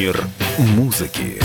Мир музыки.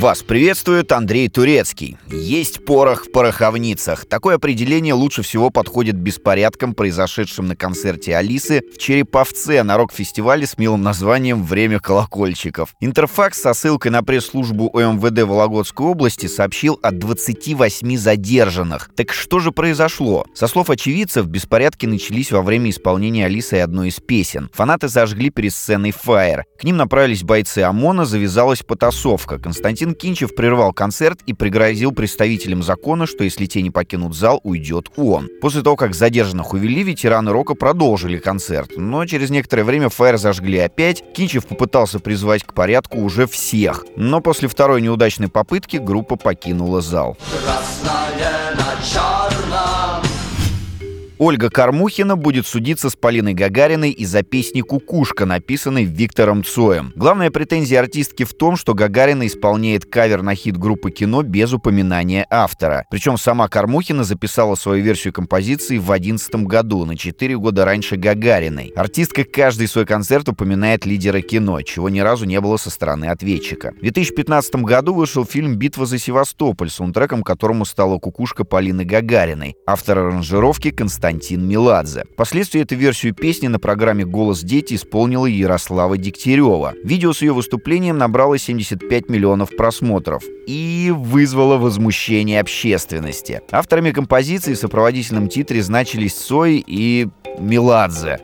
Вас приветствует Андрей Турецкий. Есть порох в пороховницах. Такое определение лучше всего подходит беспорядкам, произошедшим на концерте Алисы в Череповце на рок-фестивале с милым названием «Время колокольчиков». Интерфакс со ссылкой на пресс-службу ОМВД Вологодской области сообщил о 28 задержанных. Так что же произошло? Со слов очевидцев, беспорядки начались во время исполнения Алисы одной из песен. Фанаты зажгли перед сценой фаер. К ним направились бойцы ОМОНа, завязалась потасовка. Константин Константин Кинчев прервал концерт и пригрозил представителям закона, что если те не покинут зал, уйдет он. После того, как задержанных увели, ветераны рока продолжили концерт, но через некоторое время фаер зажгли опять. Кинчев попытался призвать к порядку уже всех, но после второй неудачной попытки группа покинула зал. Красное на черном Ольга Кормухина будет судиться с Полиной Гагариной из-за песни «Кукушка», написанной Виктором Цоем. Главная претензия артистки в том, что Гагарина исполняет кавер на хит группы «Кино» без упоминания автора. Причем сама Кормухина записала свою версию композиции в 2011 году, на 4 года раньше Гагариной. Артистка каждый свой концерт упоминает лидера кино, чего ни разу не было со стороны ответчика. В 2015 году вышел фильм «Битва за Севастополь», саундтреком которому стала «Кукушка» Полины Гагариной. Автор аранжировки Константин Константин Меладзе. Впоследствии эту версию песни на программе «Голос дети» исполнила Ярослава Дегтярева. Видео с ее выступлением набрало 75 миллионов просмотров и вызвало возмущение общественности. Авторами композиции в сопроводительном титре значились Цой и Меладзе.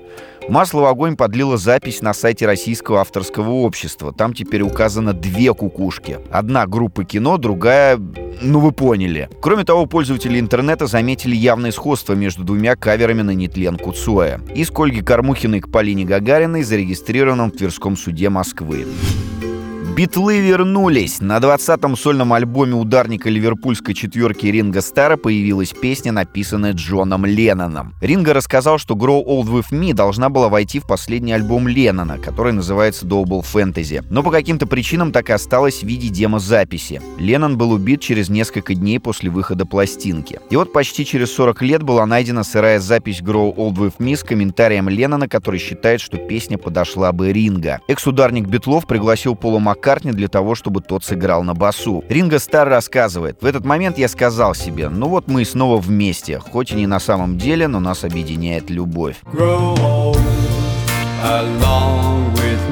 Масло в огонь подлила запись на сайте Российского авторского общества. Там теперь указано две кукушки. Одна группа кино, другая ну вы поняли. Кроме того, пользователи интернета заметили явное сходство между двумя каверами на нетленку Цоя. Из Ольги Кормухиной к Полине Гагариной, зарегистрированном в Тверском суде Москвы. Битлы вернулись. На 20-м сольном альбоме ударника ливерпульской четверки Ринга Стара появилась песня, написанная Джоном Ленноном. Ринга рассказал, что Grow Old With Me должна была войти в последний альбом Леннона, который называется Double Fantasy, но по каким-то причинам так и осталась в виде демо-записи. Леннон был убит через несколько дней после выхода пластинки. И вот почти через 40 лет была найдена сырая запись Grow Old With Me с комментарием Леннона, который считает, что песня подошла бы Ринга. Экс-ударник Битлов пригласил Пола Мак Маккартни для того, чтобы тот сыграл на басу. Ринго Стар рассказывает, в этот момент я сказал себе, ну вот мы снова вместе, хоть и не на самом деле, но нас объединяет любовь. Мир музыки.